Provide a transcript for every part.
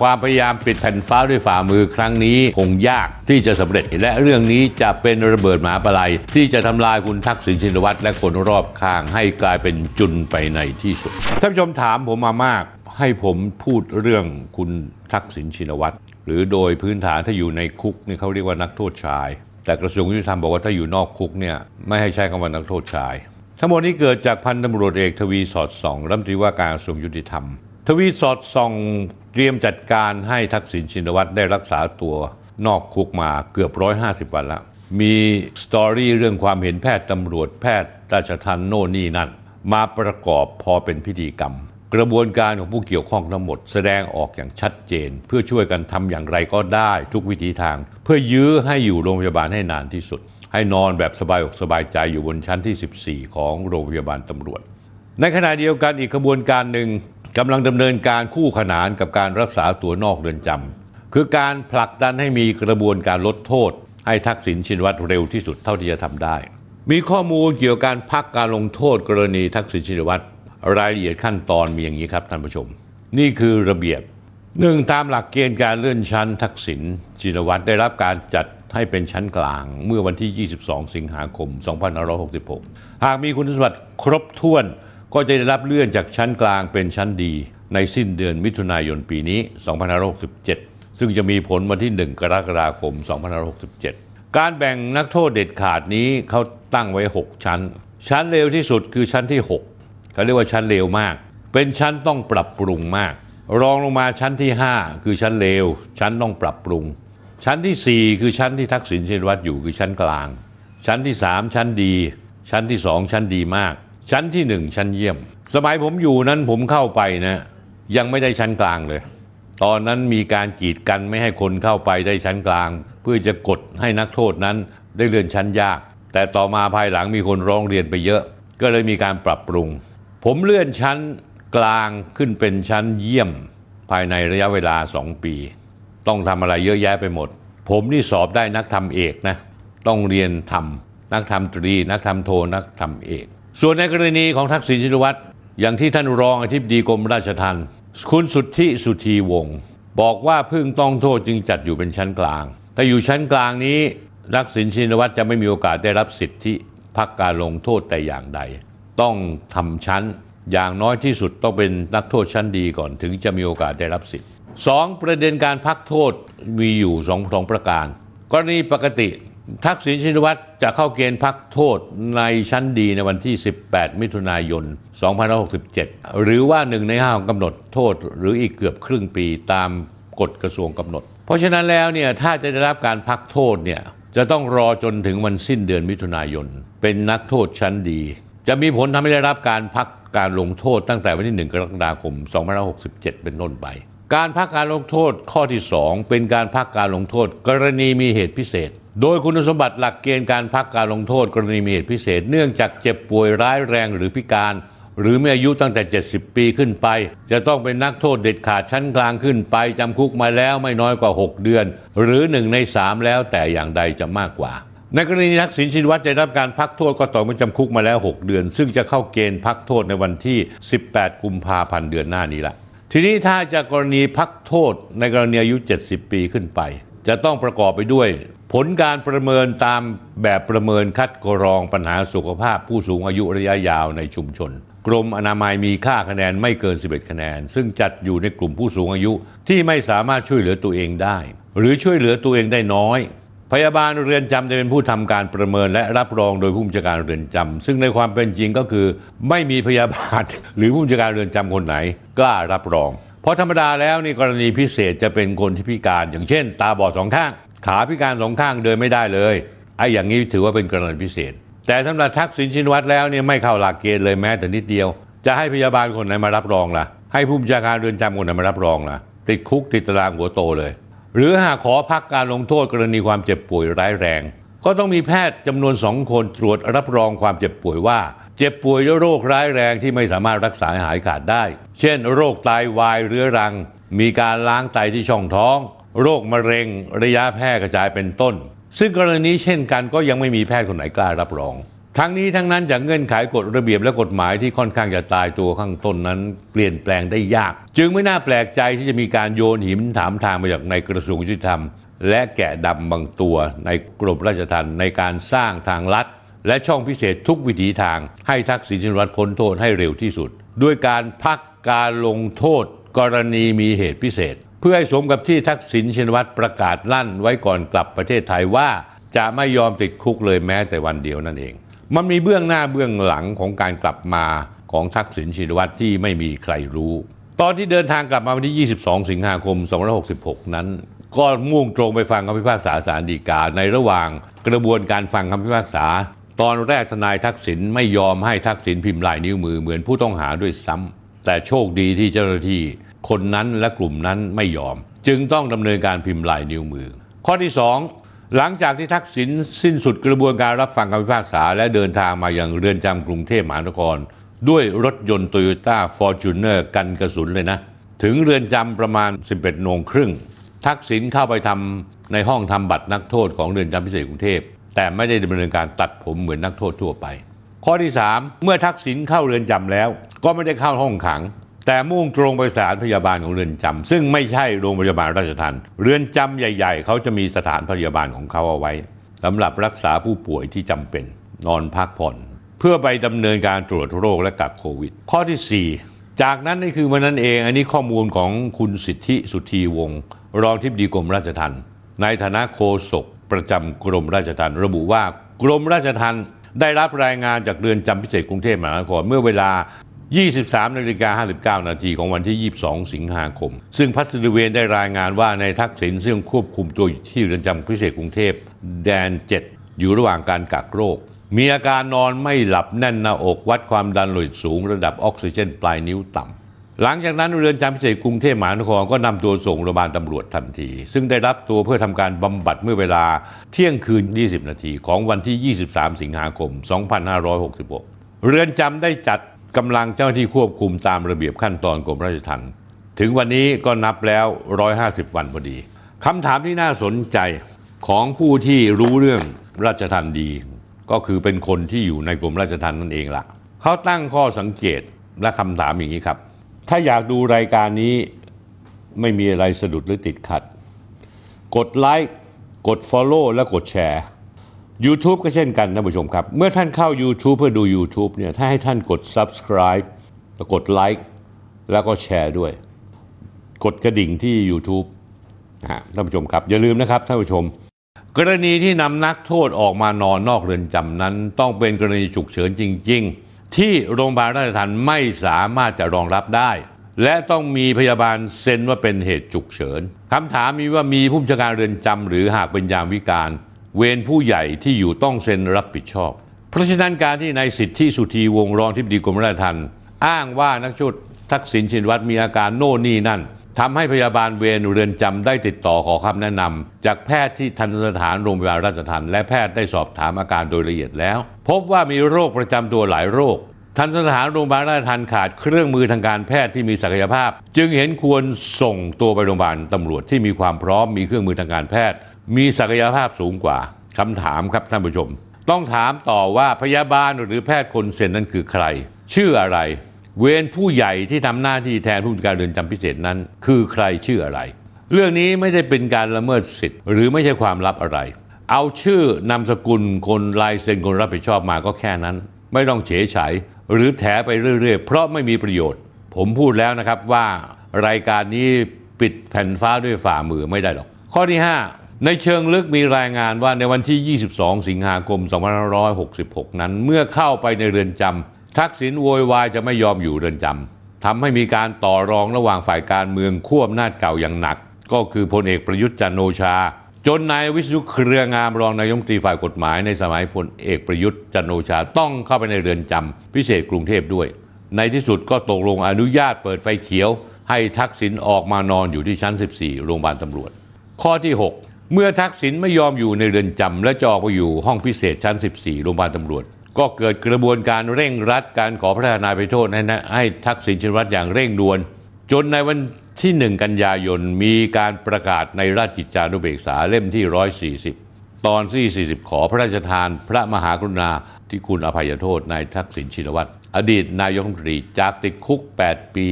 ความพยายามปิดแผ่นฟ้าด้วยฝ่ามือครั้งนี้คงยากที่จะสำเร็จ และเรื่องนี้จะเป็นระเบิดหมาปลายที่จะทำลายคุณทักษิณชินวัตรและคนรอบข้างให้กลายเป็นจุนไปในที่สุดท่านผู้ชมถามผมมามาก ให้ผมพูดเรื่องคุณทักษิณชินวัตรหรือโดยพื้นฐานถ้าอยู่ในคุกนี่เขาเรียกว่านักโทษชาย แต่กระทรวงยุติธรรมบอกว่าถ้าอยู่นอกคุกเนี่ยไม่ให้ใช้คำว่านักโทษชาย ทั้งหมดนี้เกิดจากพันตำรวจเอกทวีสอดส่องรัฐมนตรีว่าการกระทรวงยุติธรรม ทวีสอดส่องเตรียมจัดการให้ทักษิณชินวัตรได้รักษาตัวนอกคุกมาเกือบ 150 วันแล้ว มีสตอรี่เรื่องความเห็นแพทย์ตำรวจแพทย์ราชทันโน่นนี่นั่น มาประกอบพอเป็นพิธีกรรม กระบวนการของผู้เกี่ยวข้องทั้งหมด แสดงออกอย่างชัดเจน เพื่อช่วยกันทำอย่างไรก็ได้ทุกวิถีทาง เพื่อยื้อให้อยู่โรงพยาบาลให้นานที่สุด ให้นอนแบบสบายอกสบายใจอยู่บนชั้นที่ 14 ของโรงพยาบาลตำรวจ ในขณะเดียวกันอีกขบวนการหนึ่ง กำลังดำเนินการคู่ขนานกับการรักษาตัวนอกเรือนจำคือการผลักดันให้มีกระบวนการลดโทษ ให้ทักษิณชินวัตรเร็วที่สุดเท่าที่จะทำได้ มีข้อมูลเกี่ยวกับการพักการลงโทษกรณีทักษิณชินวัตรรายละเอียดขั้นตอนมีอย่างนี้ครับท่านผู้ชม นี่คือระเบียบหนึ่งตามหลักเกณฑ์การเลื่อนชั้นทักษิณชินวัตรได้รับการจัดให้เป็นชั้นกลางเมื่อวันที่ 22 สิงหาคม 2566 หากมีคุณสมบัติครบถ้วน ก็จะได้รับเลื่อนจากชั้นกลางเป็นชั้นดี ในสิ้นเดือนมิถุนายนปีนี้ 2567 ซึ่งจะมีผลวันที่ 1 กรกฎาคม 2567 การแบ่งนักโทษเด็ดขาดนี้เขาตั้งไว้ 6 ชั้น ชั้นเร็วที่สุดคือชั้นที่ 6เขาเรียกว่าชั้นเลวมาก เป็นชั้นต้องปรับปรุงมาก รองลงมาชั้นที่ 5 คือชั้นเลวชั้นต้องปรับปรุง ชั้นทีสี่4 คือชั้นที่ทักษิณชินวัตรอยู่คือชั้นกลาง ชั้นที่ 3 ชั้นดี ชั้นที่ 2 ชั้นดีมาก ชั้นที่1ชั้นเยี่ยม สมัยผมอยู่นั้นผมเข้าไปนะ ยังไม่ได้ชั้นกลางเลย ตอนนั้นมีการกีดกันไม่ให้คนเข้าไปได้ชั้นกลาง เพื่อจะกดให้นักโทษนั้นได้เลื่อนชั้นยาก แต่ต่อมาภายหลังมีคนร้องเรียนไปเยอะ ก็เลยมีการปรับปรุง ผมเลื่อนชั้นกลางขึ้นเป็นชั้นเยี่ยม ภายในระยะเวลา2ปี ต้องทำอะไรเยอะแยะไปหมด ผมนี่สอบได้นักทำเอกนะ ต้องเรียนทำนักทำตรี นักทำโทนักทำเอก ส่วนในกรณีของทักษิณชินวัตรอย่างที่ท่านรองอธิบดีกรมราชทัณฑ์คุณสุทธิสุธีวงศ์บอกว่าเพิ่งต้องโทษจึงจัดอยู่เป็นชั้นกลางแต่อยู่ชั้นกลางนี้ทักษิณชินวัตรจะไม่มีโอกาสได้รับสิทธิพักการลงโทษแต่อย่างใด ต้องทำชั้นอย่างน้อยที่สุดต้องเป็นนักโทษชั้นดีก่อนถึงจะมีโอกาสได้รับสิทธิ์สองประเด็นการพักโทษมีอยู่สองสองประการ กรณีปกติ ทักษิณชินวัตรจะเข้าเกณฑ์พักโทษในชั้นดีในวันที่ 18 มิถุนายน 2567 หรือว่าหนึ่งในห้าของกำหนดโทษหรืออีกเกือบครึ่งปีตามกฎกระทรวงกำหนด เพราะฉะนั้นแล้วเนี่ยถ้าจะได้รับการพักโทษเนี่ยจะต้องรอจนถึงวันสิ้นเดือนมิถุนายน เป็นนักโทษชั้นดี จะมีผลทำให้ได้รับการพักการลงโทษตั้งแต่วันที่ 1 กรกฎาคม 2567 เป็นต้นไป การพักการลงโทษข้อที่ 2 เป็นการพักการลงโทษ กรณีมีเหตุพิเศษ โดยคุณสมบัติหลักเกณฑ์การพักการลงโทษกรณีมีเหตุพิเศษ เนื่องจากเจ็บป่วยร้ายแรงหรือพิการ หรือมีอายุตั้งแต่ 70 ปีขึ้นไป จะต้องเป็นนักโทษเด็ดขาดชั้นกลางขึ้นไป จำคุกมาแล้วไม่น้อยกว่า 6 เดือน หรือ 1 ใน 3 แล้วแต่อย่างใดจะมากกว่า ในกรณีทักษิณชินวัตรจะได้รับการพักโทษก็ต่อเมื่อจำคุกมาแล้ว 6 เดือน ซึ่งจะเข้าเกณฑ์พักโทษในวันที่ 18 กุมภาพันธ์เดือนหน้านี้ละทีนี้ถ้าจะกรณีพักโทษในกรณีอายุ 70 ปีขึ้นไป จะต้องประกอบไปด้วย ผลการประเมินตามแบบประเมินคัดกรองปัญหาสุขภาพผู้สูงอายุระยะยาวในชุมชน กรมอนามัยมีค่าคะแนนไม่เกิน 11 คะแนน ซึ่งจัดอยู่ในกลุ่มผู้สูงอายุที่ไม่สามารถช่วยเหลือตัวเองได้ หรือช่วยเหลือตัวเองได้น้อย พยาบาลเรือนจำจะเป็นผู้ทำการประเมินและรับรองโดยผู้บัญชาการเรือนจำซึ่งในความเป็นจริงก็คือ ไม่มีพยาบาลหรือผู้บัญชาการเรือนจำคนไหน กล้ารับรองเพราะธรรมดาแล้วนี่กรณีพิเศษจะเป็นคนที่พิการอย่างเช่น ตาบอดสองข้าง ขาพิการสองข้างเดินไม่ได้เลยไอ้อย่างนี้ถือว่าเป็นกรณีพิเศษ แต่สำหรับทักษิณชินวัตรแล้วเนี่ยไม่เข้าหลักเกณฑ์เลยแม้แต่นิดเดียว จะให้พยาบาลคนไหนมารับรองล่ะ ให้ผู้บัญชาการเรือนจำคนไหนมารับรองล่ะ ติดคุกติดตารางหัวโตเลย หรือหากขอพักการลงโทษกรณีความเจ็บป่วยร้ายแรง ก็ต้องมีแพทย์จำนวนสองคนตรวจรับรองความเจ็บป่วยว่า เจ็บป่วยด้วยโรคร้ายแรงที่ไม่สามารถรักษาหายขาดได้ เช่น โรคไตาวายเรื้อรัง มีการล้างไตที่ช่องท้อง โรคมะเร็งระยะแพร่กระจายเป็นต้น ซึ่งกรณีเช่นกันก็ยังไม่มีแพทย์คนไหนกล้ารับรอง ทั้งนี้ทั้งนั้นจากเงื่อนไขกฎระเบียบและกฎหมายที่ค่อนข้างจะตายตัวข้างต้นนั้น เปลี่ยนแปลงได้ยาก จึงไม่น่าแปลกใจที่จะมีการโยนหินถามทางมาจากในกระทรวงยุติธรรม และแกะดำบางตัวในกรมราชทัณฑ์ในการสร้างทางลัดและช่องพิเศษทุกวิถีทาง ให้ทักษิณชินวัตรพ้นโทษให้เร็วที่สุด ด้วยการพักการลงโทษกรณีมีเหตุพิเศษ เพื่อให้สมกับที่ทักษิณชินวัตรประกาศลั่นไว้ก่อนกลับประเทศไทยว่าจะไม่ยอมติดคุกเลยแม้แต่วันเดียวนั่นเอง มันมีเบื้องหน้าเบื้องหลังของการกลับมาของทักษิณชินวัตรที่ไม่มีใครรู้ ตอนที่เดินทางกลับมาวันที่ 22 สิงหาคม 2566 นั้น ก็มุ่งตรงไปฟังคำพิพากษาศาลฎีกา ในระหว่างกระบวนการฟังคำพิพากษา ตอนแรกทนายทักษิณไม่ยอมให้ทักษิณพิมพ์ลายนิ้วมือเหมือนผู้ต้องหาด้วยซ้ำแต่โชคดีที่เจ้าหน้าที่ คนนั้นและกลุ่มนั้นไม่ยอม จึงต้องดำเนินการพิมพ์ลายนิ้วมือ ข้อที่สองหลังจากที่ทักษิณสิ้นสุดกระบวนการรับฟังคำพิพากษา และเดินทางมายังเรือนจำกรุงเทพมหานคร ด้วยรถยนต์ Toyota Fortuner กันกระสุนเลยนะ ถึงเรือนจำประมาณ 11โมงครึ่ง ทักษิณเข้าไปทำในห้องทำบัตรนักโทษของเรือนจำพิเศษกรุงเทพแต่ไม่ได้ดำเนินการตัดผมเหมือนนักโทษทั่วไป ข้อที่ 3 เมื่อทักษิณเข้าเรือนจำแล้ว ก็ไม่ได้เข้าห้องขัง แต่มุ่งตรงไปสถานพยาบาลของเรือนจำซึ่งไม่ใช่โรงพยาบาลราชทัณฑ์เรือนจำใหญ่ ๆ เขาจะมีสถานพยาบาลของเขาเอาไว้สำหรับรักษาผู้ป่วยที่จำเป็นนอนพักผ่อน เพื่อไปดำเนินการตรวจโรคและกักโควิด ข้อที่ 4 จากนั้นนี่คือวันนั้นเอง อันนี้ข้อมูลของคุณสิทธิสุธีวงศ์รองทิบดีกรมราชทัณฑ์ในฐานะโฆษกประจำกรมราชทัณฑ์ระบุว่ากรมราชทัณฑ์ได้รับรายงานจากเรือนจำพิเศษกรุงเทพมหานครเมื่อเวลา 23นาฬิกา59 นาทีของวันที่ 22 สิงหาคม ซึ่งพัสดุเวนได้รายงานว่าในทักษิณซึ่งควบคุมตัวอยู่ที่เรือนจำพิเศษกรุงเทพแดน 7 อยู่ระหว่างการกักโรค มีอาการนอนไม่หลับแน่นหน้าอกวัดความดันโลหิตสูงระดับออกซิเจนปลายนิ้วต่ำหลังจากนั้นเรือนจำพิเศษกรุงเทพมหานครก็นำตัวส่งโรงพยาบาลตำรวจทันที ซึ่งได้รับตัวเพื่อทำการบำบัดเมื่อเวลาเที่ยงคืน 20 นาทีของวันที่ 23 สิงหาคม 2566 เรือนจำได้จัด กำลังเจ้าหน้าที่ควบคุมตามระเบียบขั้นตอนกรมราชทัณฑ์ถึงวันนี้ก็นับแล้ว 150 วันพอดีคำถามที่น่าสนใจของผู้ที่รู้เรื่องราชทัณฑ์ดี ก็คือเป็นคนที่อยู่ในกรมราชทัณฑ์นั่นเองล่ะเขาตั้งข้อสังเกตและคำถามอย่างนี้ครับ ถ้าอยากดูรายการนี้ไม่มีอะไรสะดุดหรือติดขัด กดไลค์กด Follow และกดแชร์ YouTube ก็เช่นกันท่านผู้ชมครับ เมื่อท่านเข้า YouTube เพื่อดู YouTube เนี่ยถ้าให้ท่านกด Subscribe กดไลค์แล้วก็แชร์ด้วย กดกระดิ่งที่ YouTube นะฮะท่านผู้ชมครับ อย่าลืมนะครับท่านผู้ชม กรณีที่นำนักโทษออกมานอนนอกเรือนจำนั้น ต้องเป็นกรณีฉุกเฉินจริง ๆ ที่โรงพยาบาลราชทัณฑ์ไม่สามารถจะรองรับได้ และต้องมีพยาบาลเซ็นว่าเป็นเหตุฉุกเฉินคำถามมีว่ามีผู้บัญชาการเรือนจำหรือหากเป็นยามวิการ เวรผู้ใหญ่ที่อยู่ต้องเซ็นรับผิดชอบ เพราะฉะนั้นการที่นายสิทธิสุธีวงรองทิบดีกรมราชทัณฑ์อ้างว่านักโทษทักษิณชินวัตรมีอาการโน่นนี่นั่นทำให้พยาบาลเวรเรือนจำได้ติดต่อขอคำแนะนำจากแพทย์ที่ทันสถานโรงพยาบาลราชทัณฑ์และแพทย์ได้สอบถามอาการโดยละเอียดแล้ว พบว่ามีโรคประจำตัวหลายโรค ทันสถานโรงพยาบาลราชทัณฑ์ขาดเครื่องมือทางการแพทย์ที่มีศักยภาพ จึงเห็นควรส่งตัวไปโรงพยาบาลตำรวจที่มีความพร้อมมีเครื่องมือทางการแพทย์ มีศักยภาพสูงกว่าคำถามครับท่านผู้ชม ต้องถามต่อว่าพยาบาลหรือแพทย์คนเซ็นนั้นคือใคร ชื่ออะไร เวรผู้ใหญ่ที่ทำหน้าที่แทนผู้จัดการเรือนจำพิเศษนั้น คือใครชื่ออะไร เรื่องนี้ไม่ได้เป็นการละเมิดสิทธิ์ หรือไม่ใช่ความลับอะไร เอาชื่อนามสกุลคนลายเซ็นคนรับผิดชอบมาก็แค่นั้น ไม่ต้องเฉยเฉยหรือแถไปเรื่อยๆ เพราะไม่มีประโยชน์ ผมพูดแล้วนะครับว่ารายการนี้ปิดแผ่นฟ้าด้วยฝ่ามือไม่ได้หรอก ข้อที่ 5 ในเชิงลึกมีรายงานว่าในวันที่ 22 สิงหาคม 2566 นั้น เมื่อเข้าไปในเรือนจำทักษิณโวยวายจะไม่ยอมอยู่เรือนจำทำให้มีการต่อรองระหว่างฝ่ายการเมืองควบนาจเก่าอย่างหนัก ก็คือพลเอกประยุทธ์จันโอชา จนนายวิศนุเครืองามรองนายมตรีฝ่ายกฎหมายในสมัยพลเอกประยุทธ์จันโอชาต้องเข้าไปในเรือนจำพิเศษกรุงเทพด้วย ในที่สุดก็ตกลงอนุญาตเปิดไฟเขียว ให้ทักษิณออกมานอนอยู่ที่ชั้น 14 โรงพยาบาลตำรวจ ข้อที่ 6 เมื่อทักษิณไม่ยอมอยู่ในเรือนจำและจะออกไปอยู่ห้องพิเศษชั้น 14 โรงพยาบาลตำรวจ ก็เกิดกระบวนการเร่งรัดการขอพระราชทานไปโทษให้นะให้ทักษิณชินวัตรอย่างเร่งด่วน จนในวันที่ 1 กันยายนมีการประกาศในราชกิจจานุเบกษาเล่มที่ 140 ตอนที่ 40 ขอพระราชทานพระมหากรุณาที่คุณอภัยโทษนายทักษิณชินวัตรอดีตนายกรัฐมนตรีจากติดคุก 8 ปี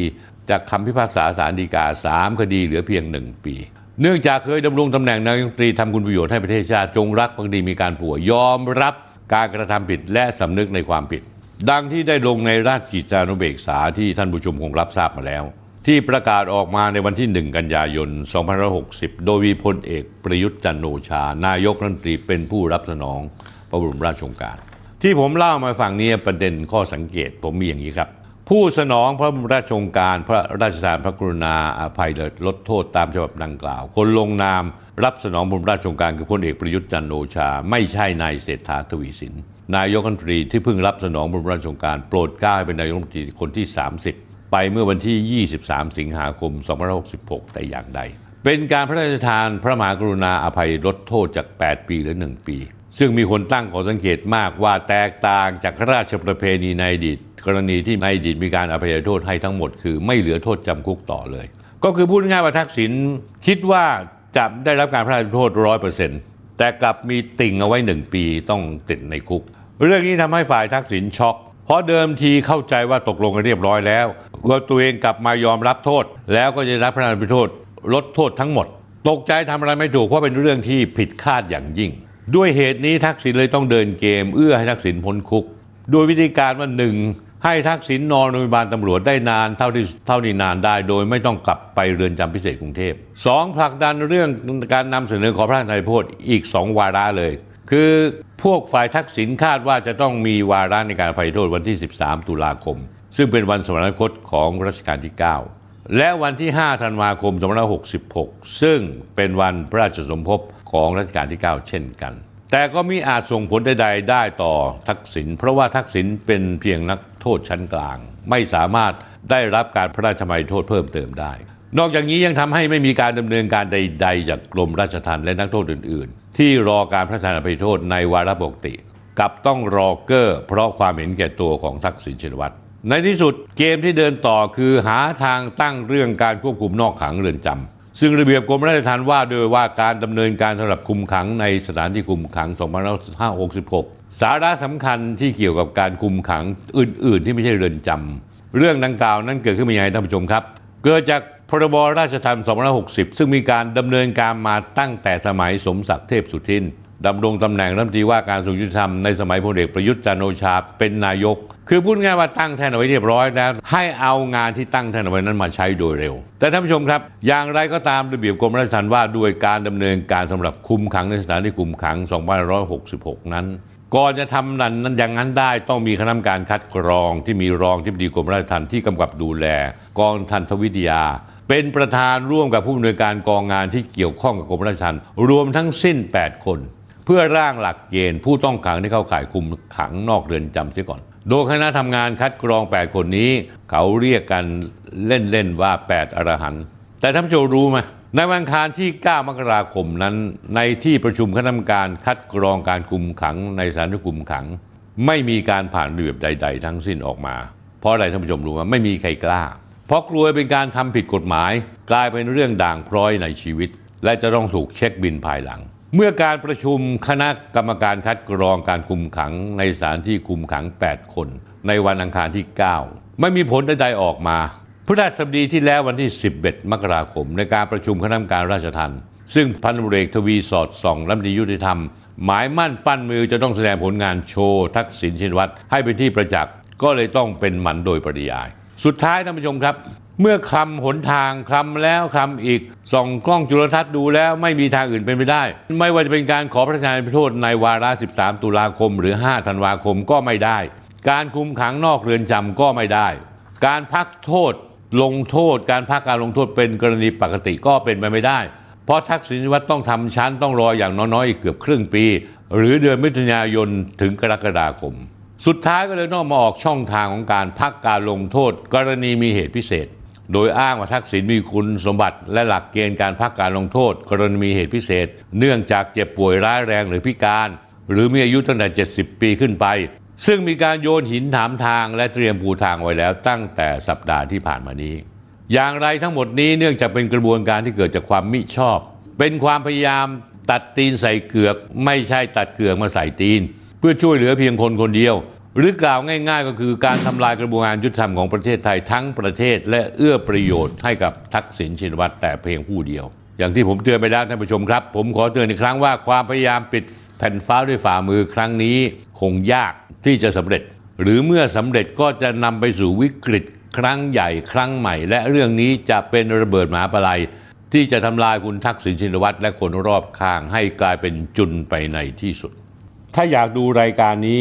จากคำพิพากษาศาลฎีกา 3 คดีเหลือเพียง 1 ปี เนื่องจากเคยดำรงตำแหน่งนายกรัฐมนตรีทำคุณประโยชน์ให้ประเทศชาติจงรักภักดีมีการผัวยอมรับการกระทำผิดและสำนึกในความผิด ดังที่ได้ลงในราชกิจจานุเบกษาที่ท่านผู้ชมคงรับทราบมาแล้ว ที่ประกาศออกมาในวันที่ 1 กันยายน 2560 โดยมีพลเอกประยุทธ์จันทร์โอชา นายกรัฐมนตรีเป็นผู้รับสนองพระบรมราชโองการ ที่ผมเล่ามาฝั่งนี้ประเด็นข้อสังเกตผมมีอย่างนี้ครับ ผู้สนองพระบรมราชโองการ พระราชทานพระกรุณาอภัยลดโทษตามฉบับดังกล่าว คนลงนามรับสนองบรมราชโองการคือพลเอกประยุทธ์จันโอชา ไม่ใช่นายเศรษฐาทวีสิน นายกรัฐมนตรีที่เพิ่งรับสนองบรมราชโองการ โปรดเกล้าให้เป็นนายกรัฐมนตรีคนที่ 30 ไปเมื่อวันที่ 23 สิงหาคม 2566 แต่อย่างใด เป็นการพระราชทานพระมหากรุณาอภัยลดโทษจาก 8 ปีหรือ 1 ปี ซึ่งมีคนตั้งข้อสังเกตมากว่าแตกต่างจากราชประเพณีในอดีต กรณีที่ในอดีตมีการอภัยโทษให้ทั้งหมด คือไม่เหลือโทษจำคุกต่อเลย ก็คือพูดง่ายว่าทักษิณคิดว่าจะได้รับการพระราชโทษร้อยเปอร์เซ็นต์แต่กลับมีติ่งเอาไว้หนึ่งปีต้องติดในคุก เรื่องนี้ทำให้ฝ่ายทักษิณช็อก เพราะเดิมทีเข้าใจว่าตกลงกันเรียบร้อยแล้วว่าตัวเองกลับมายอมรับโทษ แล้วก็จะรับพระราชโทษลดโทษทั้งหมด ตกใจทำอะไรไม่ถูกเพราะเป็นเรื่องที่ผิดคาดอย่างยิ่ง ด้วยเหตุนี้ทักษิณเลยต้องเดินเกม เอื้อให้ทักษิณพ้นคุก โดยวิธีการว่าหนึ่ง ให้ทักษิณนอนโรงพยาบาลตำรวจได้นานเท่าที่เท่าที่นานได้ โดยไม่ต้องกลับไปเรือนจำพิเศษกรุงเทพสองผลักดันเรื่องการนำเสนอขอพระราชทานโทษอีกสองวาระเลย คือพวกฝ่ายทักษิณคาดว่าจะต้องมีวาระในการอภัยโทษวันที่ 13 ตุลาคม ซึ่งเป็นวันสมรรคตของรัชกาลที่ 9 และวันที่ 5 ธันวาคม 2566 ซึ่งเป็นวันพระราชสมภพของรัชกาลที่ 9 เช่นกัน แต่ก็มีอาจส่งผลใดๆได้ต่อทักษิณเพราะว่าทักษิณเป็นเพียงนักโทษชั้นกลาง ไม่สามารถได้รับการพระราชทานโทษเพิ่มเติมได้ นอกจากนี้ยังทำให้ไม่มีการดำเนินการใด ๆ จากกรมราชทัณฑ์และนักโทษอื่น ๆ ที่รอการพระราชทานอภัยโทษในวาระปกติ กับต้องรอเกอร์ เพราะความเห็นแก่ตัวของทักษิณชินวัตรในที่สุดเกมที่เดินต่อคือหาทางตั้งเรื่องการควบคุมนอกขังเรือนจำ ซึ่งระเบียบกรมราชทัณฑ์ว่าโดยว่าการดำเนินการสำหรับคุมขังในสถานที่คุมขัง 2566 สาระสำคัญที่เกี่ยวกับการคุมขังอื่น ๆ ที่ไม่ใช่เรือนจำเรื่องดังกล่าวนั้นเกิดขึ้นมาอย่างไรท่านผู้ชมครับ เกิดจากพรบราชทัณฑ์2560 ซึ่งมีการดำเนินการมาตั้งแต่สมัยสมศักดิ์เทพสุทินดำรงตำแหน่งรัฐมนตรีว่าการกระทรวงยุติธรรมในสมัยพลเอกประยุทธ์จันโอชาเป็นนายก คือพูดง่ายว่าตั้งแท่นเอาไว้เรียบร้อยแล้วให้เอางานที่ตั้งแท่นเอาไว้นั้นมาใช้โดยเร็ว แต่ท่านผู้ชมครับ อย่างไรก็ตามระเบียบกรมราชทัณฑ์ว่าด้วยการดำเนินการสำหรับคุมขังในสถานที่คุมขัง 2566 นั้นก่อนจะทำนั้นนั้นอย่างนั้นได้ต้องมีคณะกรรมการคัดกรองที่มีรองที่ดีกรมราชทัณฑ์ที่กำกับดูแล กองทันทวิทยา เป็นประธานร่วมกับผู้อำนวยการกองงานที่เกี่ยวข้องกับกรมราชทัณฑ์รวมทั้งสิ้น 8 คน เพื่อร่างหลักเกณฑ์ผู้ต้องขังที่เข้าข่ายคุมขังนอกเรือนจำเสียก่อน โดยคณะทำงานคัดกรอง 8 คนนี้ เขาเรียกกันเล่น ๆ ว่า 8 อรหันต์แต่ท่านผู้ชมรู้ไหมในวันคารที่ 9 มกราคมนั้น ในที่ประชุมคณะกรรมการคัดกรองการคุมขังในสถานคุมขัง ไม่มีการผ่านระเบียบใด ๆ ทั้งสิ้นออกมา เพราะอะไรท่านผู้ชมรู้ไหมไม่มีใครกล้า เพราะกลัวเป็นการทำผิดกฎหมาย กลายเป็นเรื่องด่างพร้อยในชีวิต และจะต้องถูกเช็คบินภายหลัง เมื่อการประชุมคณะกรรมการคัดกรองการคุมขังในสถานที่คุมขัง 8 คน ในวันอังคารที่ 9 ไม่มีผลใดๆออกมาพฤหัสบดีที่แล้ววันที่ 11 มกราคม ในการประชุมคณะกรรมการราชทัณฑ์ซึ่งพันตำรวจเอกทวีสอดส่องรัฐมนตรียุติธรรม หมายมั่นปั้นมือจะต้องแสดงผลงานโชว์ทักษิณชินวัตรให้เป็นที่ประจักษ์ก็เลยต้องเป็นหมันโดยปริยาย สุดท้ายท่านผู้ชมครับ เมื่อคลำหนทางคลำแล้วคลำอีกส่องกล้องจุลทรรศน์ดูแล้วไม่มีทางอื่นเป็นไปได้ ไม่ว่าจะเป็นการขอพระราชทานโทษในวาระ 13 ตุลาคม หรือ 5 ธันวาคมก็ไม่ได้ การคุมขังนอกเรือนจำก็ไม่ได้ การพักโทษลงโทษ การพักการลงโทษเป็นกรณีปกติก็เป็นไปไม่ได้ เพราะทักษิณวัตรต้องทำชั้นต้องรออย่างน้อยๆอีกเกือบครึ่งปี หรือเดือนมิถุนายนถึงกรกฎาคม สุดท้ายก็เลยต้องมาออกช่องทางของการพักการลงโทษ กรณีมีเหตุพิเศษ โดยอ้างว่าทักษิณมีคุณสมบัติและหลักเกณฑ์การพักการลงโทษ กรณีมีเหตุพิเศษ เนื่องจากเจ็บป่วยร้ายแรงหรือพิการ หรือมีอายุตั้งแต่ 70 ปีขึ้นไป ซึ่งมีการโยนหินถามทางและเตรียมปูทางไว้แล้วตั้งแต่สัปดาห์ที่ผ่านมานี้ อย่างไรทั้งหมดนี้เนื่องจากเป็นกระบวนการที่เกิดจากความมิชอบ เป็นความพยายามตัดตีนใส่เกือก ไม่ใช่ตัดเกือกมาใส่ตีน เพื่อช่วยเหลือเพียงคนคนเดียว หรือกล่าวง่าย ๆ ก็คือการทำลายกระบวนการยุติธรรมของประเทศไทยทั้งประเทศ และเอื้อประโยชน์ให้กับทักษิณชินวัตรแต่เพียงผู้เดียว อย่างที่ผมเตือนไปแล้วท่านผู้ชมครับ ผมขอเตือนอีกครั้งว่าความพยายามปิดแผ่นฟ้าด้วยฝ่ามือครั้งนี้คงยากที่จะสำเร็จ หรือเมื่อสำเร็จก็จะนำไปสู่วิกฤตครั้งใหญ่ครั้งใหม่ และเรื่องนี้จะเป็นระเบิดหมาปลัยที่จะทำลายคุณทักษิณชินวัตรและคนรอบข้างให้กลายเป็นจุนไปในที่สุด ถ้าอยากดูรายการนี้